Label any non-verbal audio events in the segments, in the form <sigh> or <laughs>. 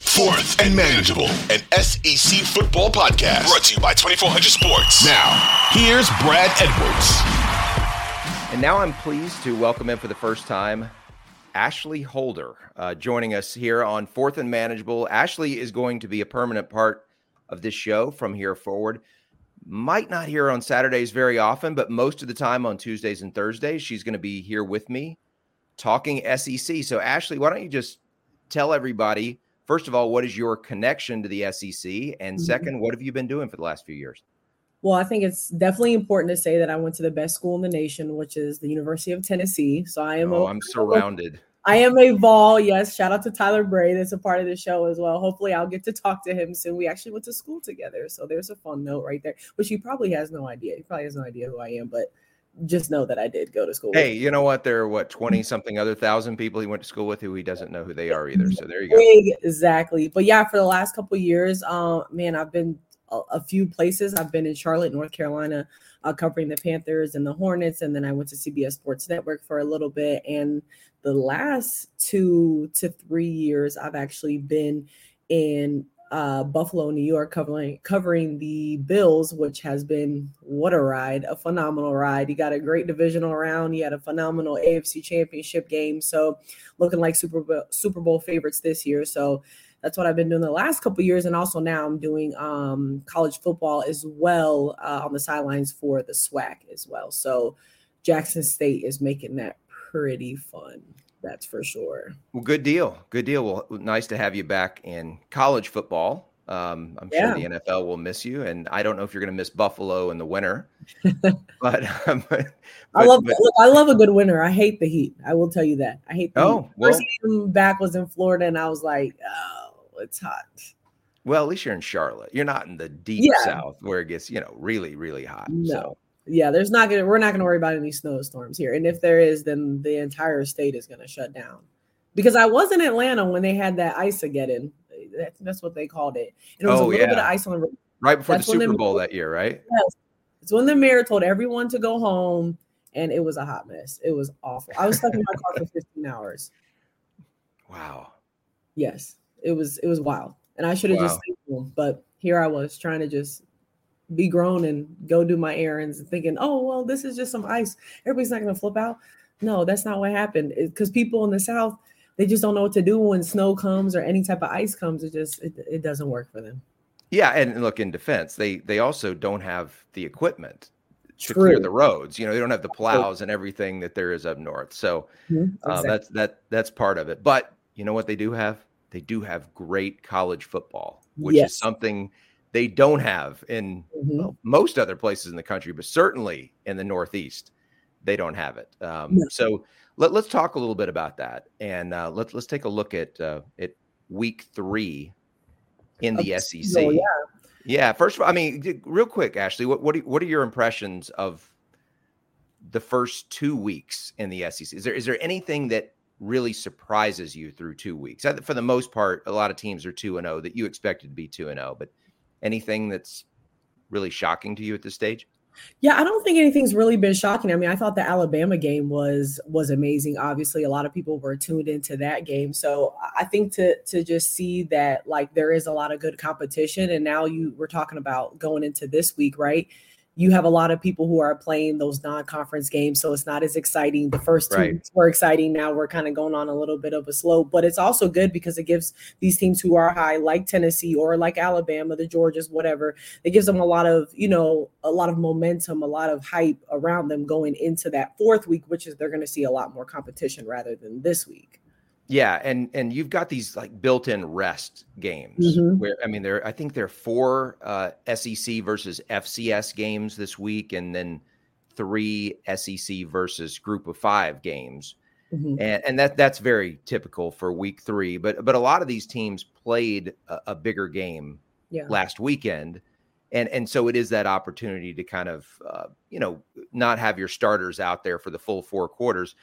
Fourth and Manageable, an SEC football podcast brought to you by 2400 Sports. Now, here's Brad Edwards. And now I'm pleased to welcome in for the first time Ashly Holder uh, joining us here on Fourth and Manageable. Ashly is going to be a permanent part of this show from here forward. Might not hear on Saturdays very often, but most of the time on Tuesdays and Thursdays, she's going to be here with me talking SEC. So, Ashly, why don't you just tell everybody? First of all, what is your connection to the SEC? And mm-hmm. second, what have you been doing for the last few years? Well, I think it's definitely important to say that I went to the best school in the nation, which is the University of Tennessee. So I am. Oh, a, I'm surrounded. I am a Vol. Yes, shout out to Tyler Bray. That's a part of the show as well. Hopefully, I'll get to talk to him soon. We actually went to school together, so there's a fun note right there. Which he probably has no idea. He probably has no idea who I am, but just know that I did go to school. Hey, you know what? There are what <laughs> twenty something other thousand people he went to school with who he doesn't know who they are either. So there you go. Exactly. But yeah, for the last couple years, um, man, I've been a, a, few places. I've been in Charlotte, North Carolina, uh, covering the Panthers and the Hornets, and then I went to CBS Sports Network for a little bit. And the last two to three years, I've actually been in uh, Buffalo, New York, covering covering the Bills, which has been what a ride, a phenomenal ride. You got a great divisional round. You had a phenomenal AFC Championship game, so looking like Super Bowl, Super Bowl favorites this year. So that's what I've been doing the last couple years, and also now I'm doing um, college football as well uh, on the sidelines for the SWAC as well. So Jackson State is making that pretty fun. That's for sure. Well, good deal. Good deal. Well, nice to have you back in college football. Um, I'm yeah. sure the NFL will miss you, and I don't know if you're going to miss Buffalo in the winter. <laughs> but, um, <laughs> but, I love but, I love a good winter. I hate the heat. I will tell you that. I hate. The oh, heat. First well, game back was in Florida, and I was like, oh, it's hot. Well, at least you're in Charlotte. You're not in the deep yeah. south where it gets you know really really hot. No. So yeah, there's not gonna we're not gonna worry about any snowstorms here. And if there is, then the entire state is gonna shut down. Because I was in Atlanta when they had that ice again. That, that's what they called it. And it was oh, a little yeah. bit of ice on the right before the Super Bowl that year, right? Yes. It's when the mayor told everyone to go home, and it was a hot mess. It was awful. I was stuck in my car for 15 hours. Wow. Yes, it was it was wild, and I should have wow. just them, but here I was trying to just be grown and go do my errands and thinking, oh, well, this is just some ice. Everybody's not going to flip out. No, that's not what happened. Because people in the South, they just don't know what to do when snow comes or any type of ice comes. It just, it, it doesn't work for them. Yeah. And look, in defense, they, they also don't have the equipment to True. clear the roads. You know, they don't have the plows and everything that there is up north. So mm-hmm. uh, exactly. that's, that, that's part of it. But you know what they do have? They do have great college football, which yes. is something – they don't have in mm-hmm. well, most other places in the country, but certainly in the Northeast, they don't have it. Um, yeah. So let, us talk a little bit about that, and uh, let's let's take a look at uh, at week three in the SEC. yeah. Yeah. First of all, I mean, real quick, Ashly, what what are, what are your impressions of the first two weeks in the SEC? Is there is there anything that really surprises you through two weeks? For the most part, a lot of teams are two and zero oh that you expected to be two and zero, but anything that's really shocking to you at this stage? Yeah, I don't think anything's really been shocking. I mean, I thought the Alabama game was was amazing. Obviously, a lot of people were tuned into that game. So I think to to just see that like there is a lot of good competition, and now you we're talking about going into this week, right? You have a lot of people who are playing those non-conference games, so it's not as exciting. The first two Right. weeks were exciting. Now we're kind of going on a little bit of a slope, but it's also good because it gives these teams who are high, like Tennessee or like Alabama, the Georgias, whatever, it gives them a lot of, you know, a lot of momentum, a lot of hype around them going into that fourth week, which is they're going to see a lot more competition rather than this week. Yeah, and and you've got these like built-in rest games Mhm. where I mean there I think there are four uh, SEC versus FCS games this week, and then three SEC versus Group of Five games, Mhm. and and that that's very typical for Week Three. But but a lot of these teams played a, a bigger game Yeah. last weekend, and and so it is that opportunity to kind of uh, you know not have your starters out there for the full four quarters,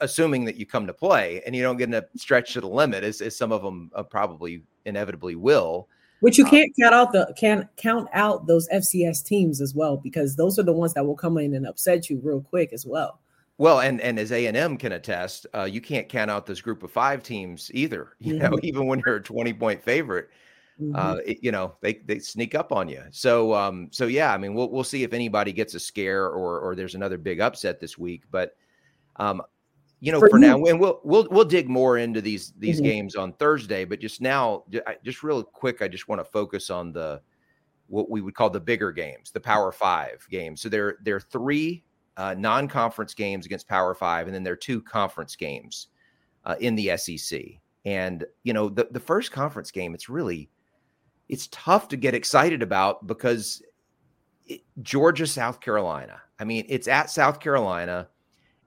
assuming that you come to play and you don't get to stretch to the limit, as, as some of them uh, probably inevitably will. Which you Uh, can't count out the can count out those FCS teams as well because those are the ones that will come in and upset you real quick as well. Well, and and as A and M can attest, uh, you can't count out this group of five teams either. <laughs> You know, Mhm. even when you're a twenty point favorite, Mhm. uh, it- you know they they sneak up on you. So um, so yeah, I mean we'll we'll see if anybody gets a scare or or there's another big upset this week. But um, you know, For for, now, and we'll we'll we'll dig more into these these Mhm. games on Thursday. But just now, just real quick, I just want to focus on the what we would call the bigger games, the Power Five games. So there there are three uh, non-conference games against Power Five, and then there are two conference games uh, in the SEC. And you know, the the first conference game, it's really it's tough to get excited about because it, Georgia, South Carolina. I mean, it's at South Carolina.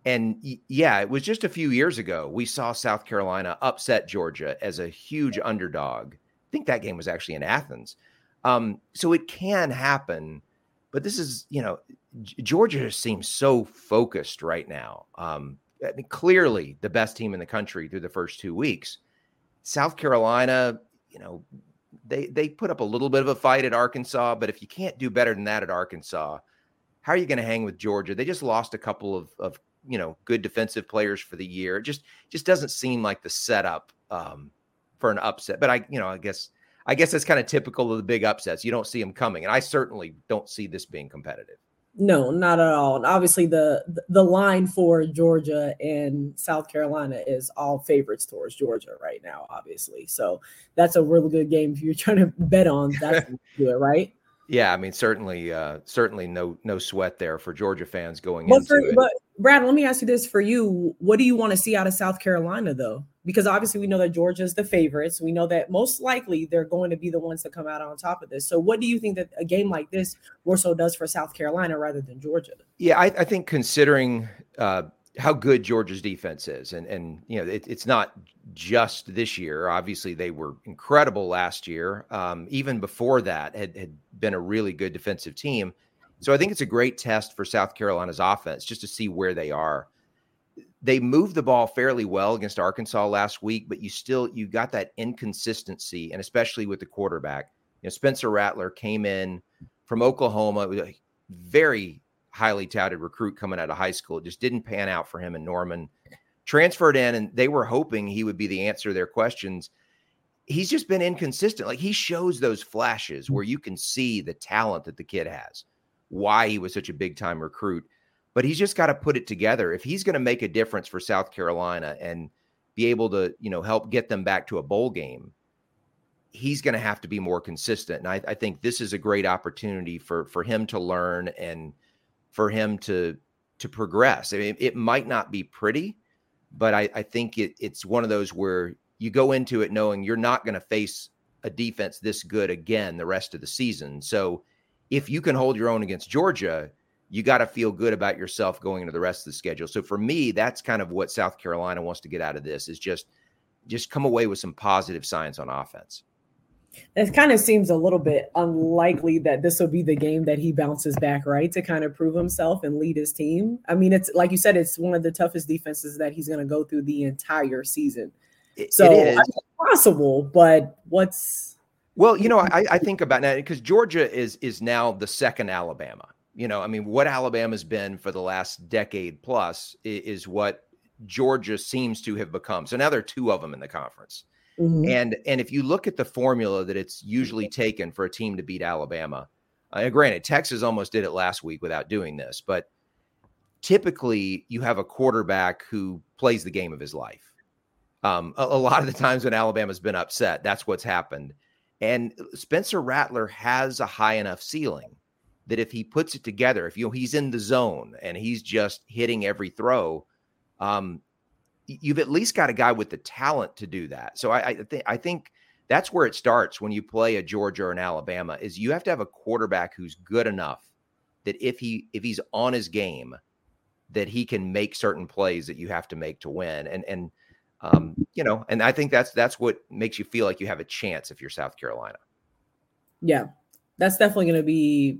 And yeah, it was just a few years ago we saw South Carolina upset Georgia as a huge underdog. I think that game was actually in Athens. Um, so it can happen, but this is, you know, Georgia just seems so focused right now. Um, I mean, clearly the best team in the country through the first two weeks. South Carolina, you know, they they put up a little bit of a fight at Arkansas, but if you can't do better than that at Arkansas, how are you going to hang with Georgia? They just lost a couple of of you know good defensive players for the year. It just just doesn't seem like the setup um, for an upset. But I you know I guess I guess that's kind of typical of the big upsets. You don't see them coming, and I certainly don't see this being competitive. No, not at all. And obviously the the line for Georgia and South Carolina is all favorites towards Georgia right now, obviously. So that's a really good game if you're <laughs> trying to bet on that's <laughs> good, right? Yeah, I mean certainly uh, certainly no no sweat there for Georgia fans going But into for it. but Brad, let me ask you this for you. What do you want to see out of South Carolina though? Because obviously we know that Georgia's the favorites. We know that most likely they're going to be the ones to come out on top of this. So what do you think that a game like this more so does for South Carolina rather than Georgia? Yeah, I, I think considering uh, how good Georgia's defense is, and and you know it, it's not just this year. Obviously, they were incredible last year. Um, even before that, had had been a really good defensive team. So I think it's a great test for South Carolina's offense just to see where they are. They moved the ball fairly well against Arkansas last week, but you still you got that inconsistency, and especially with the quarterback. You know, Spencer Rattler came in from Oklahoma, very highly touted recruit coming out of high school. It just didn't pan out for him in Norman. Transferred in, and they were hoping he would be the answer to their questions. He's just been inconsistent. Like he shows those flashes where you can see the talent that the kid has, why he was such a big time recruit. But he's just got to put it together. If he's going to make a difference for South Carolina and be able to, you know, help get them back to a bowl game, he's going to have to be more consistent. And I, I think this is a great opportunity for for him to learn and for him to to progress. I mean, it might not be pretty, but I, I think it, it's one of those where you go into it knowing you're not going to face a defense this good again the rest of the season. So if you can hold your own against Georgia, you got to feel good about yourself going into the rest of the schedule. So for me, that's kind of what South Carolina wants to get out of this is just just come away with some positive signs on offense. It kind of seems a little bit unlikely that this will be the game that he bounces back, right? To kind of prove himself and lead his team. I mean, it's like you said, it's one of the toughest defenses that he's going to go through the entire season. It, So it I mean, it's possible, but what's Well, you know, I, I think about now because Georgia is is now the second Alabama. You know, I mean, what Alabama's been for the last decade plus is, is what Georgia seems to have become. So now there are two of them in the conference. Mhm. And and if you look at the formula that it's usually taken for a team to beat Alabama, Uh, granted, Texas almost did it last week without doing this, but typically you have a quarterback who plays the game of his life. Um, a, a, lot of the times when Alabama's been upset, that's what's happened. And Spencer Rattler has a high enough ceiling that if he puts it together, if you know he's in the zone and he's just hitting every throw, um, you've at least got a guy with the talent to do that. So I, I think I think that's where it starts when you play a Georgia or an Alabama is you have to have a quarterback who's good enough that if he if he's on his game, that he can make certain plays that you have to make to win. And and um, you know, and I think that's that's what makes you feel like you have a chance if you're South Carolina. Yeah, that's definitely going to be.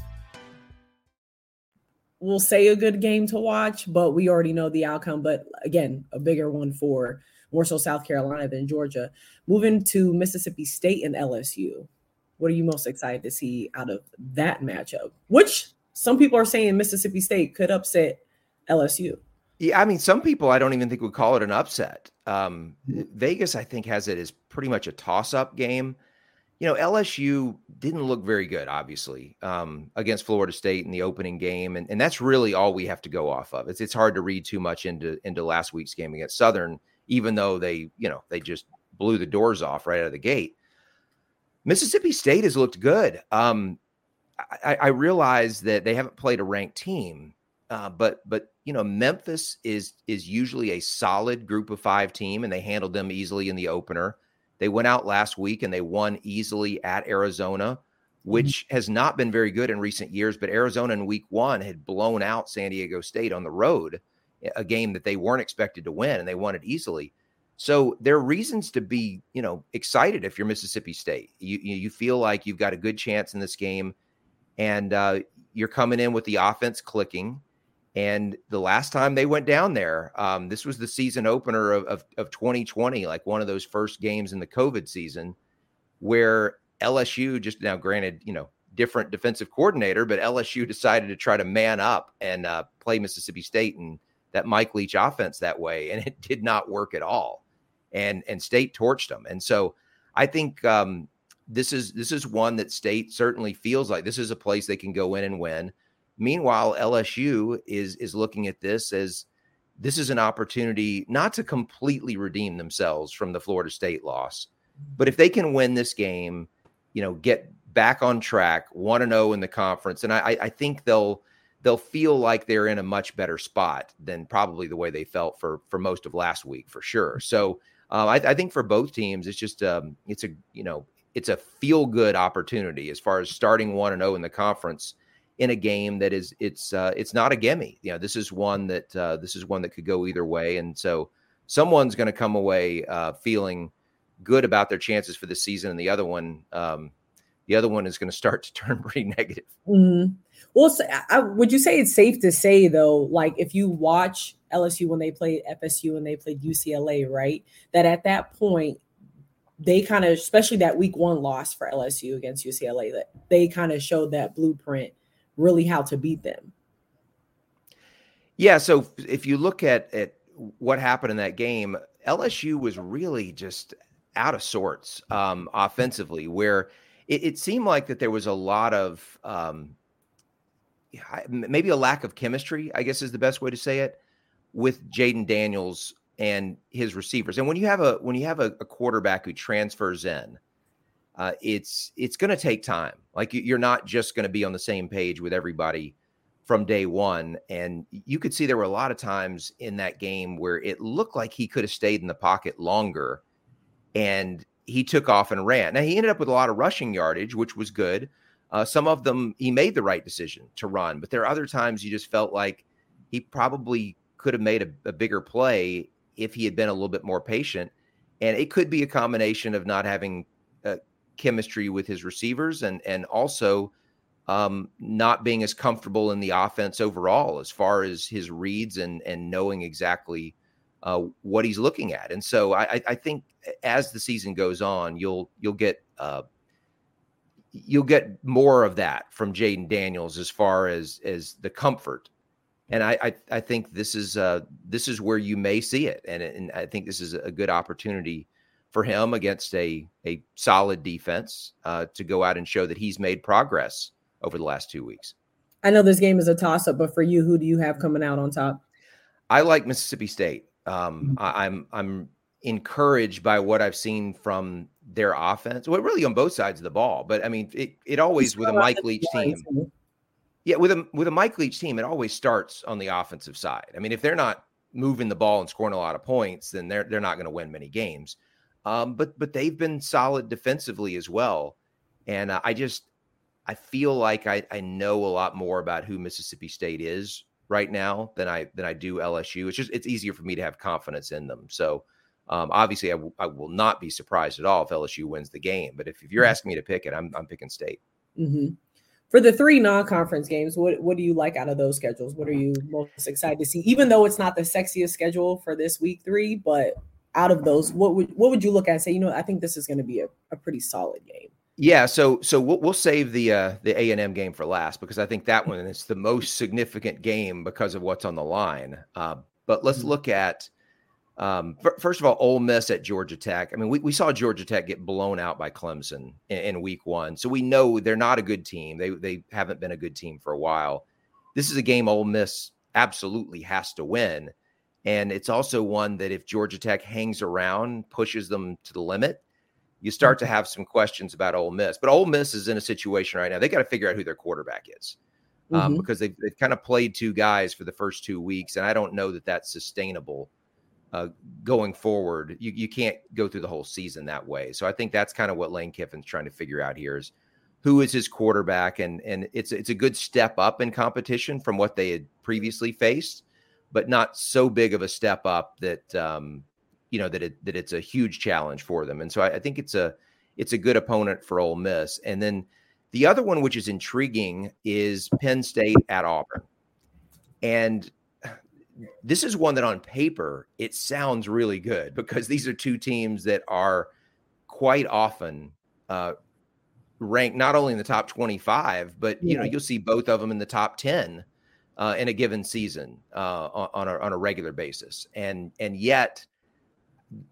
We'll say a good game to watch, but we already know the outcome. But again, a bigger one for more so South Carolina than Georgia. Moving to Mississippi State and LSU. What are you most excited to see out of that matchup? Which some people are saying Mississippi State could upset LSU. Yeah, I mean, some people I don't even think would call it an upset. Um, Vegas, I think, has it as pretty much a toss-up game. You know, LSU didn't look very good, obviously, um, against Florida State in the opening game, and, and that's really all we have to go off of. It's it's hard to read too much into into last week's game against Southern, even though they, you know, they just blew the doors off right out of the gate. Mississippi State has looked good. Um, I, I, realize that they haven't played a ranked team, uh, but but you know Memphis is is usually a solid Group of Five team, and they handled them easily in the opener. They went out last week and they won easily at Arizona, mm-hmm. which has not been very good in recent years. But Arizona in Week One had blown out San Diego State on the road, a game that they weren't expected to win, and they won it easily. So there are reasons to be, you know, excited if you're Mississippi State. You you feel like you've got a good chance in this game, and uh, you're coming in with the offense clicking. And the last time they went down there, um, this was the season opener of, of, of 2020, like one of those first games in the COVID season, where LSU just now, granted, you know, different defensive coordinator, but LSU decided to try to man up and uh, play Mississippi State and that Mike Leach offense that way, and it did not work at all and and State torched them. And so I think um, this is this is one that State certainly feels like this is a place they can go in and win. Meanwhile, LSU is is looking at this as this is an opportunity not to completely redeem themselves from the Florida State loss, but if they can win this game, you know, get back on track, one and zero oh in the conference, and I, I think they'll they'll feel like they're in a much better spot than probably the way they felt for for most of last week for sure. So um, I, I, think for both teams, it's just um, it's a you know it's a feel good opportunity as far as starting one and zero oh in the conference in a game that is it's uh, it's not a gimme. You know, this is one that uh, this is one that could go either way, and so someone's going to come away uh, feeling good about their chances for the season, and the other one, um, the other one is going to start to <laughs> turn pretty negative. Mm-hmm. Well, I, would you say it's safe to say though, like if you watch LSU when they played FSU and they played UCLA, right? That at that point, they kind of, especially that week one loss for LSU against UCLA, that they kind of showed that blueprint really how to beat them. Yeah. So if you look at at what happened in that game, LSU was really just out of sorts um, offensively, where it, it, seemed like that there was a lot of um, maybe a lack of chemistry, I guess is the best way to say it, with Jayden Daniels and his receivers. And when you have a when you have a, a quarterback who transfers in, uh, it's it's going to take time. Like you're not just going to be on the same page with everybody from day one. And you could see there were a lot of times in that game where it looked like he could have stayed in the pocket longer, and he took off and ran. Now he ended up with a lot of rushing yardage, which was good. Uh, some of them he made the right decision to run, but there are other times you just felt like he probably could have made a, a bigger play if he had been a little bit more patient. And it could be a combination of not having chemistry with his receivers and and also um, not being as comfortable in the offense overall as far as his reads and and knowing exactly uh, what he's looking at. And so I, I, think as the season goes on, you'll you'll get uh, you'll get more of that from Jayden Daniels as far as as the comfort. And I I, I think this is uh, this is where you may see it, and and I think this is a good opportunity for him against a a solid defense uh, to go out and show that he's made progress over the last two weeks. I know this game is a toss up, but for you, who do you have coming out on top? I like Mississippi State. Um, mm-hmm. I, I'm I'm encouraged by what I've seen from their offense. Well, really on both sides of the ball, but I mean, it it always with a Mike Leach team. Yeah, with a with a Mike Leach team, it always starts on the offensive side. I mean, if they're not moving the ball and scoring a lot of points, then they're they're not going to win many games. Um, but but they've been solid defensively as well, and uh, I just I feel like I I know a lot more about who Mississippi State is right now than I than I do LSU. It's just it's easier for me to have confidence in them. So um, obviously, I, w- I will not be surprised at all if LSU wins the game. But if, if you're mm-hmm. asking me to pick it, I'm I'm picking State. Mm-hmm. For the three non-conference games, what what do you like out of those schedules? What are you most excited to see? Even though it's not the sexiest schedule for this week three, but out of those, what would what would you look at and say? You know, I think this is going to be a, a pretty solid game. Yeah, so so we'll, we'll save the uh, the A and M game for last because I think that one is the most significant game because of what's on the line. Uh, but let's mm-hmm. look at um, first of all, Ole Miss at Georgia Tech. I mean, we, we saw Georgia Tech get blown out by Clemson in, in, week one. So we know they're not a good team. They, they haven't been a good team for a while. This is a game Ole Miss absolutely has to win. And it's also one that if Georgia Tech hangs around, pushes them to the limit, you start to have some questions about Ole Miss. But Ole Miss is in a situation right now. They got to figure out who their quarterback is. Um, mm-hmm. because they've, they've kind of played two guys for the first two weeks. And I don't know that that's sustainable uh, going forward. You, you can't go through the whole season that way. So I think that's kind of what Lane Kiffin's trying to figure out here is who is his quarterback, and and it's it's a good step up in competition from what they had previously faced, but not so big of a step up that um, you know that it that it's a huge challenge for them. And so I, I think it's a it's a good opponent for Ole Miss. And then the other one, which is intriguing, is Penn State at Auburn. And this is one that on paper it sounds really good <laughs> because these are two teams that are quite often uh, ranked not only in the top 25 but you know you'll see both of them in the top 10 uh, in a given season uh, on, a, on a regular basis and and yet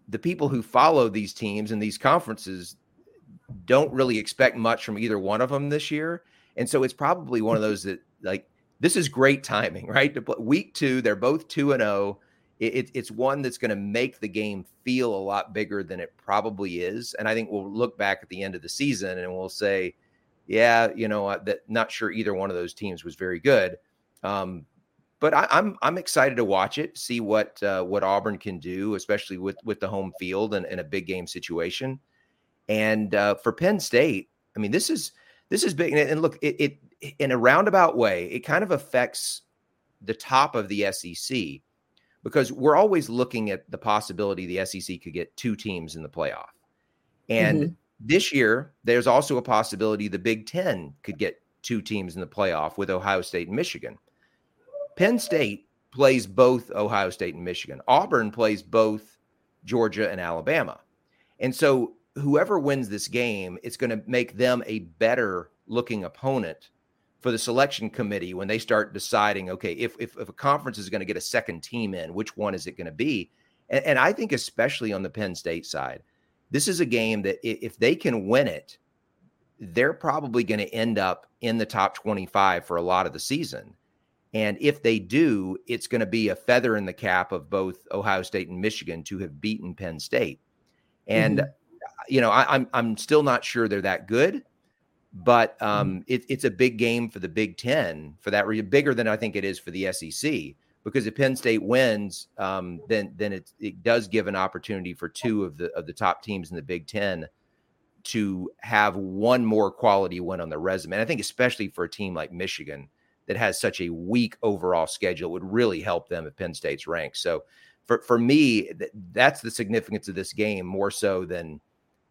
the people who follow these teams and these conferences don't really expect much from either one of them this year and so it's probably one of those that like this is great timing, right? Week two, they're both two and zero. Oh. It, it's one that's going to make the game feel a lot bigger than it probably is, and I think we'll look back at the end of the season and we'll say, yeah, you know, that not sure either one of those teams was very good. Um, but I, am I'm, I'm excited to watch it, see what uh, what Auburn can do, especially with with the home field and, and a big game situation. And uh, for Penn State, I mean, this is this is big. And, and look, it, it in a roundabout way, it kind of affects the top of the SEC because we're always looking at the possibility the SEC could get two teams in the playoff. And mm-hmm. this year, there's also a possibility the Big Ten could get two teams in the playoff with Ohio State and Michigan. Penn State plays both Ohio State and Michigan. Auburn plays both Georgia and Alabama. And so whoever wins this game, it's going to make them a better looking opponent for the selection committee when they start deciding, okay, if if, if a conference is going to get a second team in, which one is it going to be? And, and, I think especially on the Penn State side, this is a game that if they can win it, they're probably going to end up in the top 25 for a lot of the season. And if they do, it's going to be a feather in the cap of both Ohio State and Michigan to have beaten Penn State. And mm-hmm. you know, I, I'm I'm still not sure they're that good but mm-hmm. um, it, it's a big game for the Big Ten for that reason, bigger than I think it is for the SEC. Because if Penn State wins, um, then then it it does give an opportunity for two of the of the top teams in the Big Ten to have one more quality win on their resume. And I think especially for a team like Michigan that has such a weak overall schedule, it would really help them if Penn State's ranked. So for for me, that's the significance of this game more so than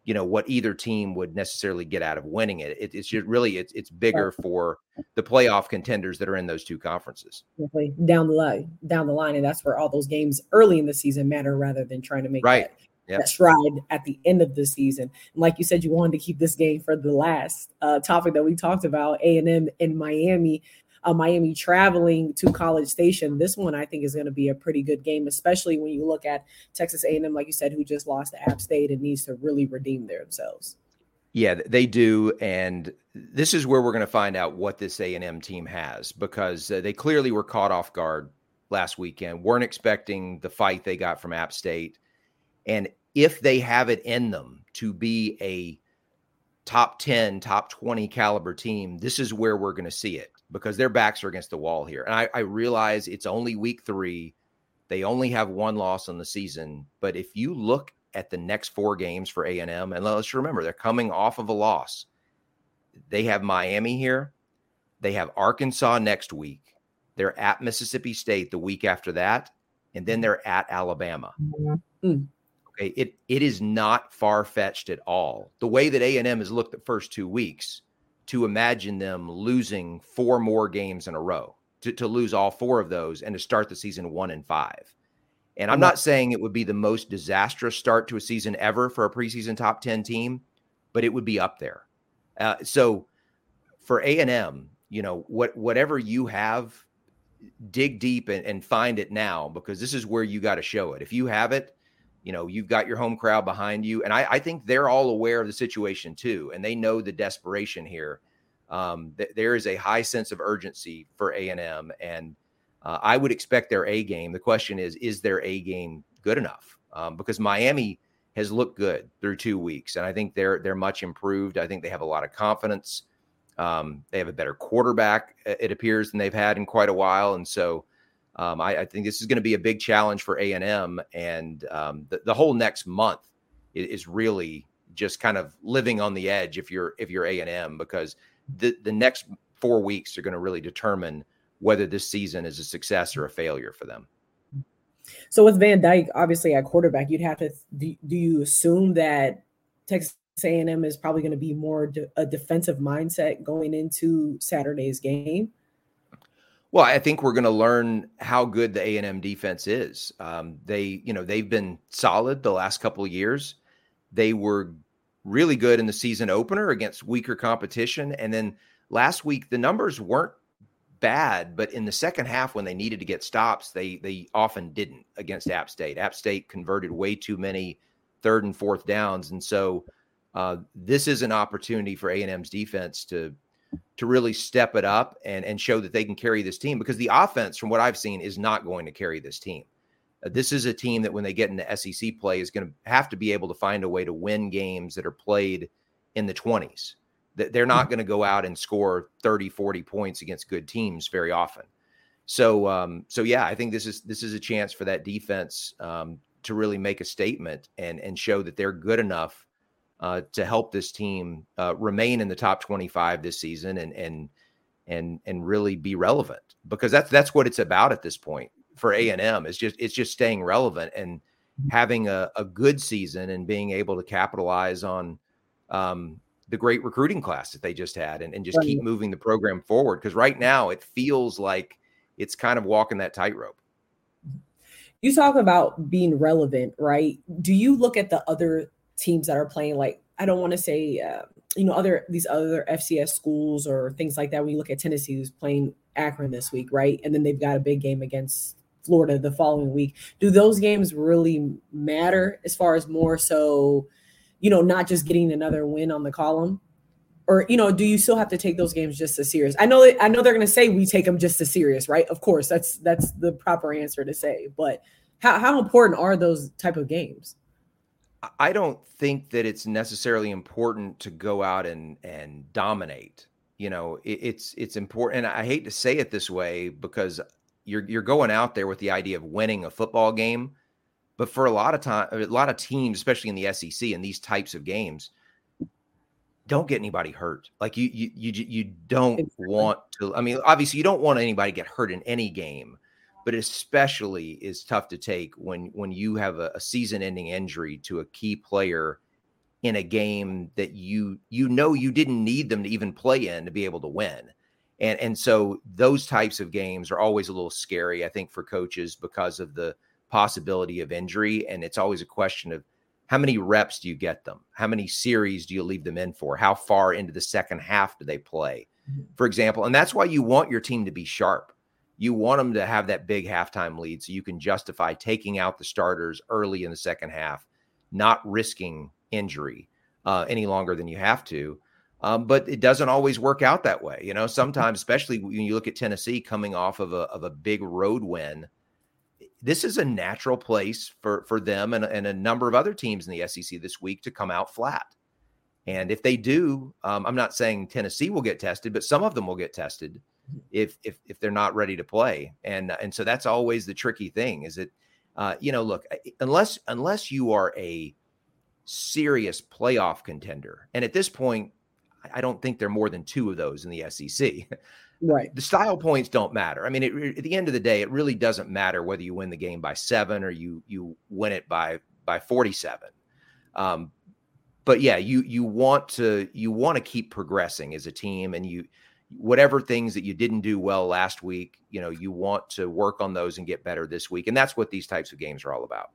you know what either team would necessarily get out of winning it. it it's just really it's it's bigger for the playoff contenders that are in those two conferences. Definitely down the line, down the line, and that's where all those games early in the season matter rather than trying to make right. That, yep. that stride at the end of the season. And like you said, you wanted to keep this game for the last uh, topic that we talked about, A and M in Miami uh, Miami traveling to College Station. This one I think is going to be a pretty good game, especially when you look at Texas A&M, like you said, who just lost to App State and needs to really redeem themselves. Yeah, they do, and this is where we're going to find out what this A&M team has because uh, they clearly were caught off guard last weekend. weren't expecting the fight they got from App State, and if they have it in them to be a top 10, top 20 caliber team, this is where we're going to see it because their backs are against the wall here. And I, I realize it's only week three. They only have one loss on the season. But if you look at the next four games for A&M, and let's remember, they're coming off of a loss. They have Miami here. They have Arkansas next week. They're at Mississippi State the week after that. And then they're at Alabama. Mm. Okay, it it is not far fetched at all. The way that A and M has looked the first two weeks, to imagine them losing four more games in a row, to, to lose all four of those and to start the season one and five. And I'm not saying it would be the most disastrous start to a season ever for a preseason top 10 team, but it would be up there. Uh, so for A&M, you know, what whatever you have, dig deep and, and find it now because this is where you got to show it. If you have it, you know you've got your home crowd behind you and I, I, think they're all aware of the situation too and they know the desperation here. Um, th- there is a high sense of urgency for a&m and uh, i would expect their a game. The question is is their a game good enough? Um, because miami has looked good through two weeks and i think they're they're much improved. I think they have a lot of confidence. Um, they have a better quarterback it appears than they've had in quite a while and so um, I, I, think this is going to be a big challenge for A and M, and um, the, the whole next month is, really just kind of living on the edge if you're if you're A and M because the the next four weeks are going to really determine whether this season is a success or a failure for them. So with Van Dyke, obviously at quarterback, you'd have to do, do you assume that Texas A&M is probably going to be more de- a defensive mindset going into Saturday's game? Well, I think we're going to learn how good the A and M defense is. Um, they, you know, they've been solid the last couple of years. They were really good in the season opener against weaker competition, and then last week the numbers weren't bad, but in the second half when they needed to get stops, they they often didn't against App State. App State converted way too many third and fourth downs, and so uh, this is an opportunity for A and M's defense to to really step it up and and show that they can carry this team because the offense from what I've seen is not going to carry this team. Uh, this is a team that when they get into SEC play is going to have to be able to find a way to win games that are played in the 20s. That they're not going to go out and score 30 40 points against good teams very often. So um so yeah, I think this is this is a chance for that defense um to really make a statement and and show that they're good enough uh, to help this team uh, remain in the top 25 this season and and and and really be relevant because that's that's what it's about at this point for A and M. It's just it's just staying relevant and having a, a good season and being able to capitalize on um, the great recruiting class that they just had and, and just keep moving the program forward because right now it feels like it's kind of walking that tightrope. You talk about being relevant right? Do you look at the other teams that are playing like I don't want to say uh, you know other these other FCS schools or things like that. When you look at Tennessee, who's playing Akron this week, right, and then they've got a big game against Florida the following week. Do those games really matter as far as more so, you know, not just getting another win on the column? Or you know, do you still have to take those games just as serious? I know, I know they're going to say we take them just as serious, right? Of course, that's that's the proper answer to say. But how how important are those type of games? I don't think that it's necessarily important to go out and and dominate. You know, it, it's it's important. And I hate to say it this way because you're you're going out there with the idea of winning a football game, but for a lot of time, a lot of teams, especially in the SEC and these types of games, don't get anybody hurt. Like you you you you don't want to. I mean, obviously, you don't want anybody to get hurt in any game but especially is tough to take when when you have a, a season-ending injury to a key player in a game that you you know you didn't need them to even play in to be able to win. And and so those types of games are always a little scary I think for coaches because of the possibility of injury and it's always a question of how many reps do you get them? How many series do you leave them in for? How far into the second half do they play? Mm-hmm. For example, and that's why you want your team to be sharp. You want them to have that big halftime lead so you can justify taking out the starters early in the second half, not risking injury uh, any longer than you have to. Um, but it doesn't always work out that way. You know, sometimes, especially when you look at Tennessee coming off of a, of a big road win, this is a natural place for, for them and, and a number of other teams in the SEC this week to come out flat. And if they do, um, I'm not saying Tennessee will get tested, but some of them will get tested if if if they're not ready to play. And and so that's always the tricky thing. Is that uh, you know, look, unless unless you are a serious playoff contender. And at this point, I don't think there are more than two of those in the SEC. Right. The style points don't matter. I mean, it, at the end of the day, it really doesn't matter whether you win the game by seven or you you win it by by forty seven. Um, but yeah, you you want to you want to keep progressing as a team, and you whatever things that you didn't do well last week, you know, you want to work on those and get better this week, and that's what these types of games are all about.